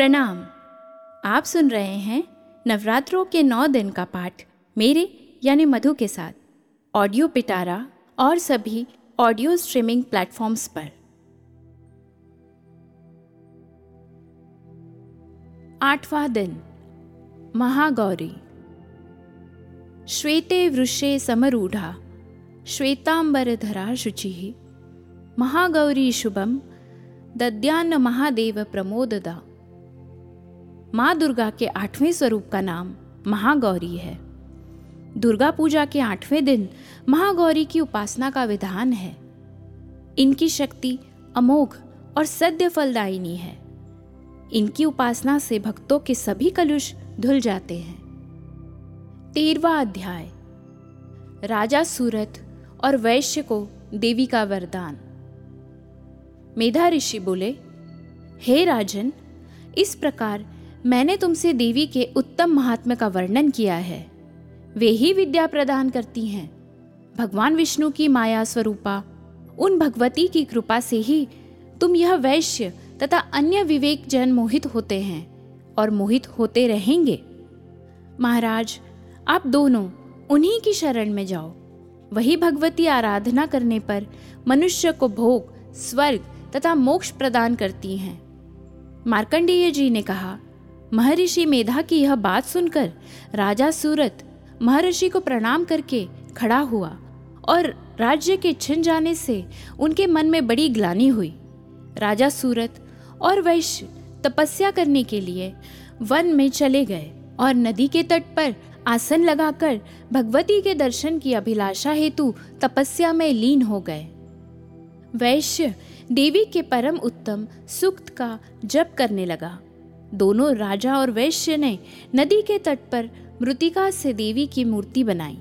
प्रणाम। आप सुन रहे हैं नवरात्रों के नौ दिन का पाठ मेरे यानी मधु के साथ। ऑडियो पिटारा और सभी ऑडियो स्ट्रीमिंग प्लेटफॉर्म्स पर। आठवां दिन, महागौरी। श्वेते वृषे समरूढ़ा श्वेतांबरधरा शुचि। महागौरी शुभम, दद्यान्न महादेव प्रमोददा। माँ दुर्गा के आठवें स्वरूप का नाम महागौरी है। दुर्गा पूजा के आठवें दिन महागौरी की उपासना का विधान है। इनकी शक्ति अमोघ और सद्य फलदायिनी है। इनकी उपासना से भक्तों के सभी कलुष धुल जाते हैं। तेरवा अध्याय। राजा सूरत और वैश्य को देवी का वरदान। मेधा ऋषि बोले, हे राजन, इस प्रकार मैंने तुमसे देवी के उत्तम महात्म्य का वर्णन किया है। वे ही विद्या प्रदान करती हैं। भगवान विष्णु की माया स्वरूपा, उन भगवती की कृपा से ही तुम यह वैश्य तथा अन्य विवेक जन मोहित होते हैं और मोहित होते रहेंगे। महाराज, आप दोनों उन्हीं की शरण में जाओ। वही भगवती आराधना करने पर मनुष्य को भोग, स्वर्ग तथा मोक्ष प्रदान करती हैं। मार्कंडेय जी ने कहा महर्षि मेधा की यह बात सुनकर राजा सूरत महर्षि को प्रणाम करके खड़ा हुआ और राज्य के छिन जाने से उनके मन में बड़ी ग्लानी हुई। राजा सूरत और वैश्य तपस्या करने के लिए वन में चले गए और नदी के तट पर आसन लगाकर भगवती के दर्शन की अभिलाषा हेतु तपस्या में लीन हो गए। वैश्य देवी के परम उत्तम सुक्त का जप करने लगा। दोनों राजा और वैश्य ने नदी के तट पर मृतिका से देवी की मूर्ति बनाई।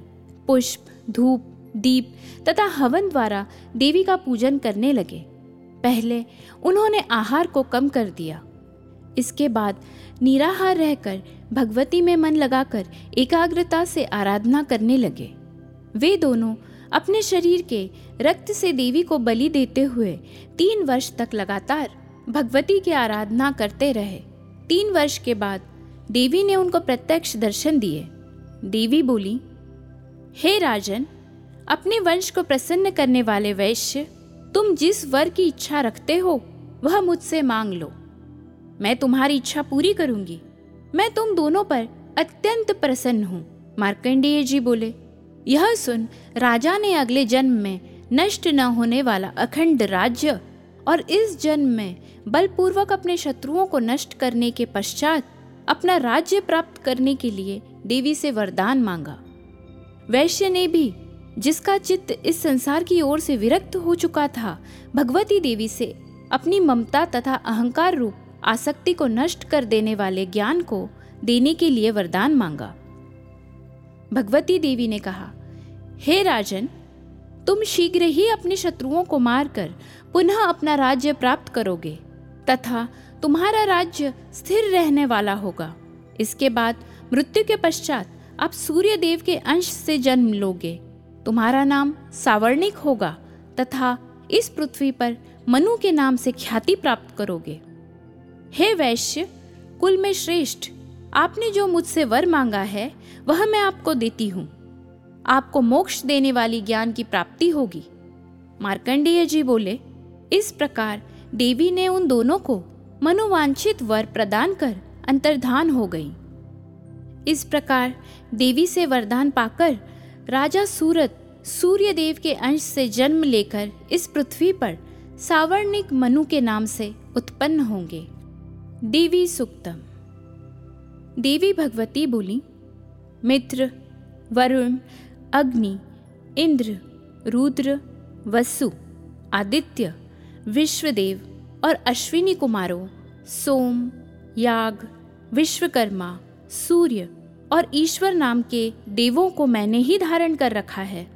पुष्प, धूप, दीप तथा हवन द्वारा देवी का पूजन करने लगे। पहले उन्होंने आहार को कम कर दिया। इसके बाद निराहार रहकर भगवती में मन लगाकर एकाग्रता से आराधना करने लगे। वे दोनों अपने शरीर के रक्त से देवी को बलि देते हुए तीन वर्ष तक लगातार भगवती की आराधना करते रहे। तीन वर्ष के बाद देवी ने उनको प्रत्यक्ष दर्शन दिए। देवी बोली, हे राजन, अपने वंश को प्रसन्न करने वाले वैश्य, तुम जिस वर की इच्छा रखते हो, वह मुझसे मांग लो। मैं तुम्हारी इच्छा पूरी करूँगी। मैं तुम दोनों पर अत्यंत प्रसन्न हूँ। मार्कंडेय जी बोले, यह सुन राजा ने अगले जन्म में नष्ट न होने वाला अखंड राज्य और इस जन्म में बलपूर्वक अपने शत्रुओं को नष्ट करने के पश्चात अपना राज्य प्राप्त करने के लिए देवी से वरदान मांगा। वैश्य ने भी, जिसका चित्त इस संसार की ओर से विरक्त हो चुका था, भगवती देवी से अपनी ममता तथा अहंकार रूप आसक्ति को नष्ट कर देने वाले ज्ञान को देने के लिए वरदान मांगा। भगवती देवी ने कहा, हे राजन, तुम शीघ्र ही अपने शत्रुओं को मारकर पुनः अपना राज्य प्राप्त करोगे, तथा तुम्हारा राज्य स्थिर रहने वाला होगा। इसके बाद मृत्यु के पश्चात आप सूर्य देव के अंश से जन्म लोगे। तुम्हारा नाम सावर्णिक होगा, तथा इस पृथ्वी पर मनु के नाम से ख्याति प्राप्त करोगे। हे वैश्य, कुल में श्रेष्ठ, आपने जो मुझसे वर मांगा है, वह मैं आपको देती हूँ। आपको मोक्ष देने वाली ज्ञान की प्राप्ति होगी। मार्कंडेय जी बोले इस प्रकार देवी ने उन दोनों को मनोवांछित वर प्रदान कर अंतर्धान हो गई। इस प्रकार देवी से वरदान पाकर राजा सूरत सूर्य देव के अंश से जन्म लेकर इस पृथ्वी पर सावर्णिक मनु के नाम से उत्पन्न होंगे। देवी सुक्तम। देवी भगवती बोली, मित्र, वरुण, अग्नि, इंद्र, रुद्र, वसु, आदित्य विश्वदेव और अश्विनी कुमारों, सोम, याग, विश्वकर्मा, सूर्य और ईश्वर नाम के देवों को मैंने ही धारण कर रखा है।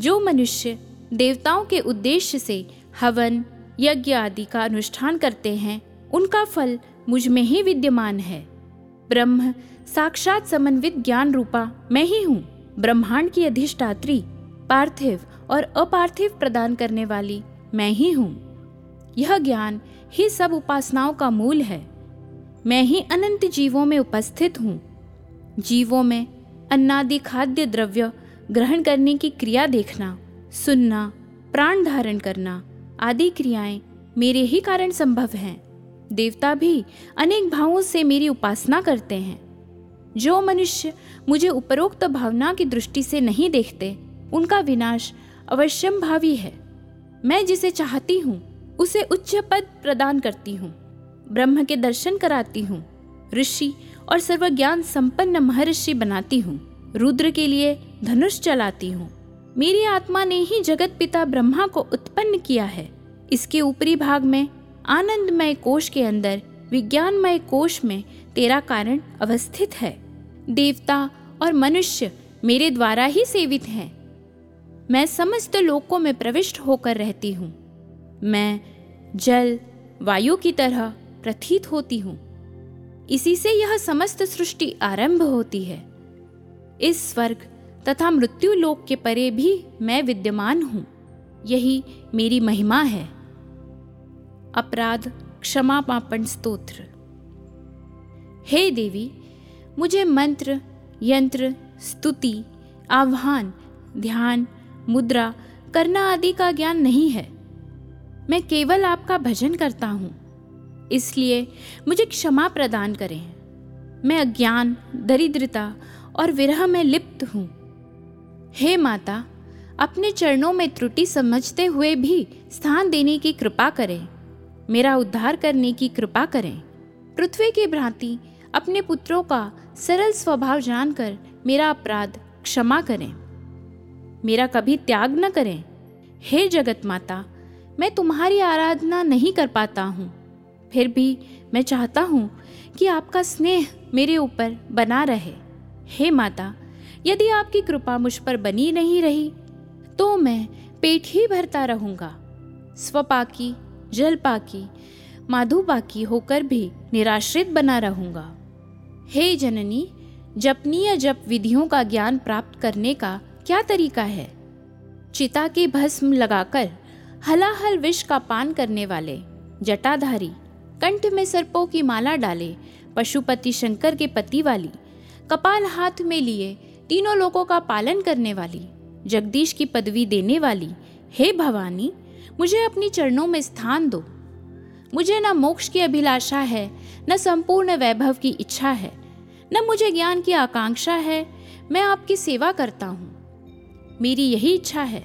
जो मनुष्य देवताओं के उद्देश्य से हवन, यज्ञ आदि का अनुष्ठान करते हैं, उनका फल मुझमें ही विद्यमान है। ब्रह्म साक्षात समन्वित ज्ञान रूपा मैं ही हूँ, ब्रह्मांड की अधिष्ठात्री, पार्थिव और अपार्थिव प्रदान करने वाली मैं ही हूँ। यह ज्ञान ही सब उपासनाओं का मूल है। मैं ही अनंत जीवों में उपस्थित हूँ। जीवों में अन्नादि खाद्य द्रव्य ग्रहण करने की क्रिया देखना, सुनना, प्राण धारण करना आदि क्रियाएँ मेरे ही कारण संभव हैं। देवता भी अनेक भावों से मेरी उपासना करते हैं। जो मनुष्य मुझे उपरोक्त भावना की दृष्टि से नहीं देखते, उनका विनाश अवश्यम भावी है। मैं जिसे चाहती हूँ, उसे उच्च पद प्रदान करती हूँ। ब्रह्म के दर्शन कराती हूँ। ऋषि और सर्वज्ञान संपन्न महर्षि बनाती हूँ। रुद्र के लिए धनुष चलाती हूँ। मेरी आत्मा ने ही जगत पिता ब्रह्मा को उत्पन्न किया है। इसके ऊपरी भाग में, आनंदमय कोश के अंदर, विज्ञानमय कोश में तेरा कारण अवस्थित है। देवता और मनुष्य मेरे द्वारा ही सेवित हैं। मैं समस्त लोकों में प्रविष्ट होकर रहती हूँ। मैं जल, वायु की तरह प्रतीत होती हूँ। इसी से यह समस्त सृष्टि आरंभ होती है। इस स्वर्ग तथा मृत्यु लोक के परे भी मैं विद्यमान हूँ। यही मेरी महिमा है। अपराध, क्षमा पापण स्तोत्र। हे देवी, मुझे मंत्र, यंत्र, स्तुति, आह्वान, ध्यान मुद्रा, करना आदि का ज्ञान नहीं है। मैं केवल आपका भजन करता हूँ। इसलिए मुझे क्षमा प्रदान करें। मैं अज्ञान, दरिद्रता और विरह में लिप्त हूँ। हे माता, अपने चरणों में त्रुटि समझते हुए भी स्थान देने की कृपा करें। मेरा उद्धार करने की कृपा करें। पृथ्वी की भ्रांति अपने पुत्रों का सरल स्वभाव जानकर मेरा अपराध क्षमा करें। मेरा कभी त्याग न करें। हे जगत माता, मैं तुम्हारी आराधना नहीं कर पाता हूँ। फिर भी मैं चाहता हूँ कि आपका स्नेह मेरे ऊपर बना रहे। हे माता, यदि आपकी कृपा मुझ पर बनी नहीं रही तो मैं पेट ही भरता रहूँगा। स्वपाकी, जलपाकी, माधुपाकी होकर भी निराश्रित बना रहूँगा। हे जननी, जपनीय जप विधियों का ज्ञान प्राप्त करने का क्या तरीका है? चिता के भस्म लगाकर हलाहल विष का पान करने वाले जटाधारी कंठ में सर्पों की माला डाले, पशुपति शंकर के पति वाली, कपाल हाथ में लिए, तीनों लोगों का पालन करने वाली, जगदीश की पदवी देने वाली, हे भवानी, मुझे अपनी चरणों में स्थान दो। मुझे न मोक्ष की अभिलाषा है, न संपूर्ण वैभव की इच्छा है, न मुझे ज्ञान की आकांक्षा है, मैं आपकी सेवा करता हूँ। मेरी यही इच्छा है।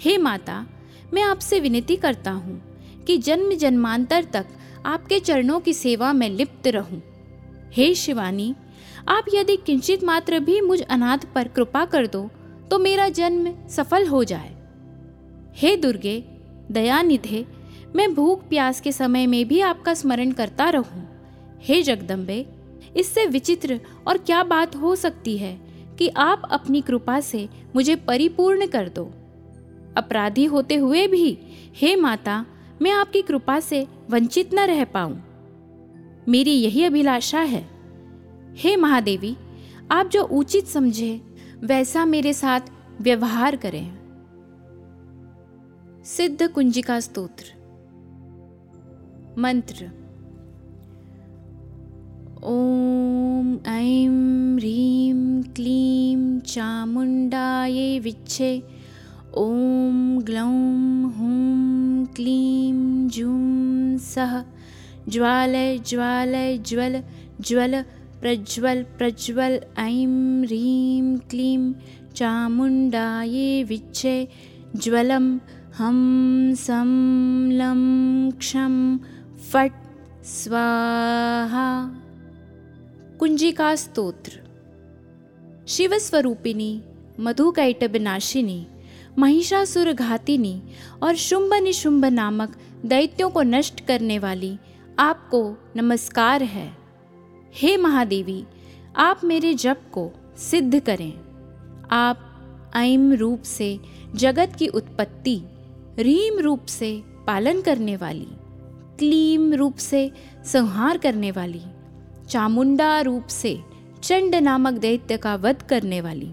हे माता, मैं आपसे विनती करता हूँ कि जन्म जन्मांतर तक आपके चरणों की सेवा में लिप्त रहूँ। हे शिवानी, आप यदि किंचित मात्र भी मुझ अनाथ पर कृपा कर दो तो मेरा जन्म सफल हो जाए। हे दुर्गे, दयानिधे, मैं भूख प्यास के समय में भी आपका स्मरण करता रहूँ। हे जगदम्बे, इससे विचित्र और क्या बात हो सकती है? कि आप अपनी कृपा से मुझे परिपूर्ण कर दो। अपराधी होते हुए भी, हे माता, मैं आपकी कृपा से वंचित न रह पाऊँ। मेरी यही अभिलाषा है। हे महादेवी, आप जो उचित समझे, वैसा मेरे साथ व्यवहार करें। सिद्ध कुंजिका स्तोत्र। मंत्र। ओम ऐं ह्रीं क्लीं चामुण्डायै विच्छे। ॐ ग्लौं हुं क्लीं जूं सः ज्वालय ज्वालय ज्वल ज्वल प्रज्वल प्रज्वल ऐं ह्रीं क्लीं चामुण्डायै विच्छे। ज्वलं हं सं लं क्षं फट् स्वाहा कुंजिका स्तोत्र शिवस्वरूपिणी मधुकैटबनाशिनी महिषासुर घातिनी और शुंभ निशुंभ नामक दैत्यों को नष्ट करने वाली आपको नमस्कार है। हे महादेवी, आप मेरे जप को सिद्ध करें। आप ऐम रूप से जगत की उत्पत्ति, रीम रूप से पालन करने वाली, क्लीम रूप से संहार करने वाली चामुंडा रूप से चंड नामक दैत्य का वध करने वाली,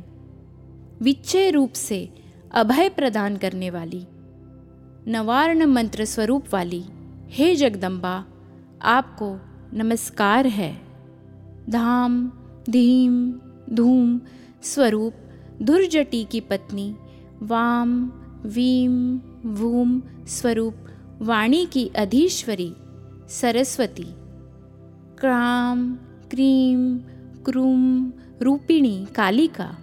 विच्छय रूप से अभय प्रदान करने वाली, नवार्ण मंत्र स्वरूप वाली, हे जगदम्बा आपको नमस्कार है। धाम, धीम, धूम, स्वरूप, दुर्जटी की पत्नी, वाम, वीम, वूम, स्वरूप, वाणी की अधीश्वरी, सरस्वती। क्राम, क्रीम, क्रूम, रूपिणी, कालिका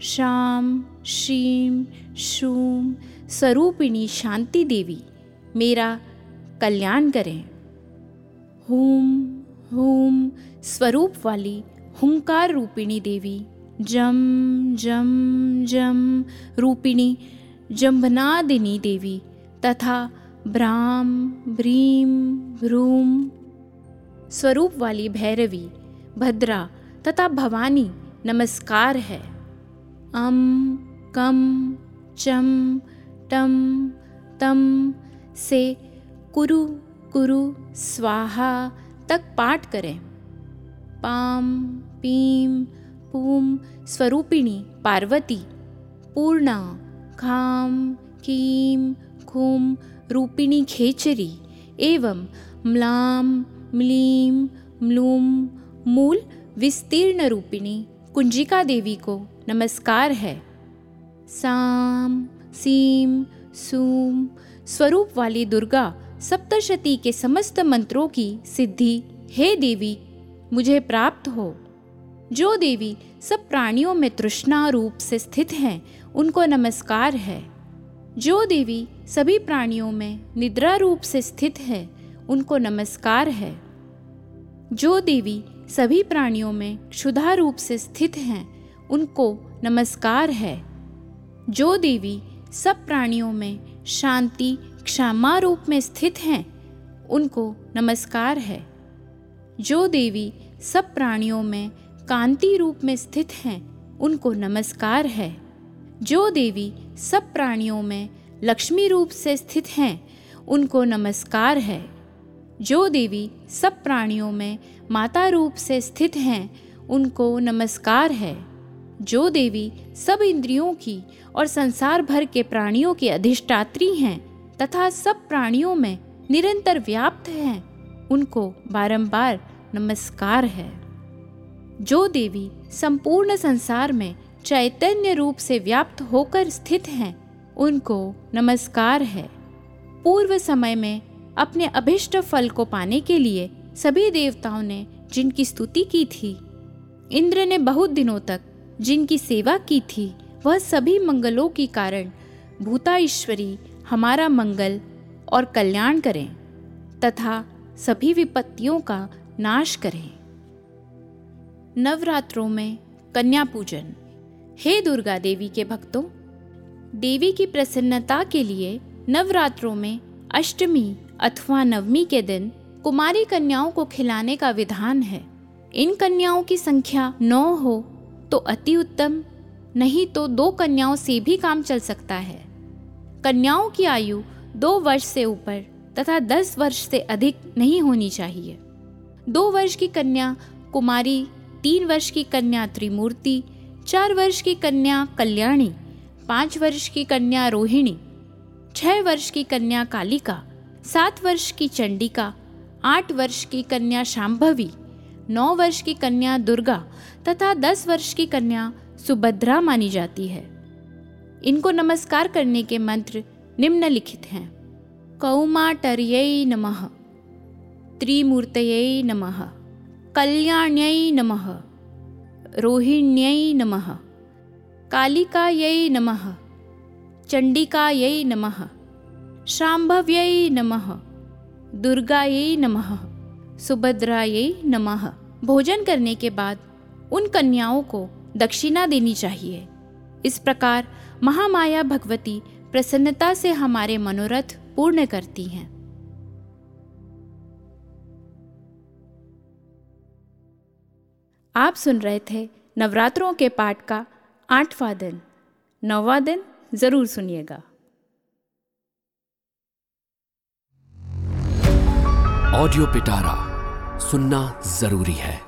शाम श्रीम, शूम स्वरूपिणी शांति देवी, मेरा कल्याण करें। हुम हुम, स्वरूप वाली, हुंकार रूपिणी देवी, जम जम जम, रूपिणी, जम्भनादिनी देवी, तथा ब्राम, ब्रीम भ्रूम स्वरूप वाली भैरवी, भद्रा तथा भवानी नमस्कार है। अम कम चम टम तम से कुरु कुरु, स्वाहा तक पाठ करें। पाम पीम पूम स्वरूपिणी, पार्वती, पूर्णा खाम कीम खुम रूपिणी, खेचरी, एवं म्लाम म्लीम, म्लूम, मूल, विस्तीर्ण रूपिणी, कुंजिका देवी को नमस्कार है। साम, सीम, सूम, स्वरूप वाली दुर्गा, सप्तशती के समस्त मंत्रों की सिद्धि, हे देवी, मुझे प्राप्त हो। जो देवी सब प्राणियों में तृष्णा रूप से स्थित हैं, उनको नमस्कार है। जो देवी सभी प्राणियों में निद्रा रूप से स्थित है, उनको नमस्कार है। जो देवी सभी प्राणियों में क्षुधा रूप से स्थित हैं, उनको नमस्कार है। जो देवी सब प्राणियों में शांति, क्षमा रूप में स्थित हैं, उनको नमस्कार है। जो देवी सब प्राणियों में कांति रूप में स्थित हैं, उनको नमस्कार है। जो देवी सब प्राणियों में लक्ष्मी रूप से स्थित हैं, उनको नमस्कार है। जो देवी सब प्राणियों में माता रूप से स्थित हैं, उनको नमस्कार है। जो देवी सब इंद्रियों की और संसार भर के प्राणियों की अधिष्ठात्री हैं तथा सब प्राणियों में निरंतर व्याप्त हैं, उनको बारंबार नमस्कार है। जो देवी संपूर्ण संसार में चैतन्य रूप से व्याप्त होकर स्थित हैं, उनको नमस्कार है। पूर्व समय में अपने अभिष्ट फल को पाने के लिए सभी देवताओं ने जिनकी स्तुति की थी, इंद्र ने बहुत दिनों तक जिनकी सेवा की थी, वह सभी मंगलों के कारण भूता ईश्वरी हमारा मंगल और कल्याण करें तथा सभी विपत्तियों का नाश करें। नवरात्रों में कन्या पूजन। हे दुर्गा देवी के भक्तों, देवी की प्रसन्नता के लिए नवरात्रों में अष्टमी अथवा नवमी के दिन कुमारी कन्याओं को खिलाने का विधान है। इन कन्याओं की संख्या नौ हो तो अति उत्तम, नहीं तो दो कन्याओं से भी काम चल सकता है। कन्याओं की आयु दो वर्ष से ऊपर तथा दस वर्ष से अधिक नहीं होनी चाहिए। दो वर्ष की कन्या कुमारी, तीन वर्ष की कन्या त्रिमूर्ति, चार वर्ष की कन्या कल्याणी, पाँच वर्ष की कन्या रोहिणी छह वर्ष की कन्या कालिका, सात वर्ष की चंडिका, आठ वर्ष की कन्या शाम्भवी नौ वर्ष की कन्या दुर्गा तथा दस वर्ष की कन्या सुभद्रा मानी जाती है। इनको नमस्कार करने के मंत्र निम्नलिखित हैं। कौमाटर्यै नमः, त्रिमूर्तये नमः, कल्याण्यै नमः, रोहिण्यै नमः, कालिकायै नमः। चण्डिकायै नमः। शाम्भव्यै नमः। दुर्गायै नमः। सुभद्रायै नमः। भोजन करने के बाद उन कन्याओं को दक्षिणा देनी चाहिए। इस प्रकार महामाया भगवती प्रसन्नता से हमारे मनोरथ पूर्ण करती हैं। आप सुन रहे थे नवरात्रों के पाठ का आठवां दिन। नौवा दिन ज़रूर सुनिएगा। ऑडियो पिटारा सुनना ज़रूरी है।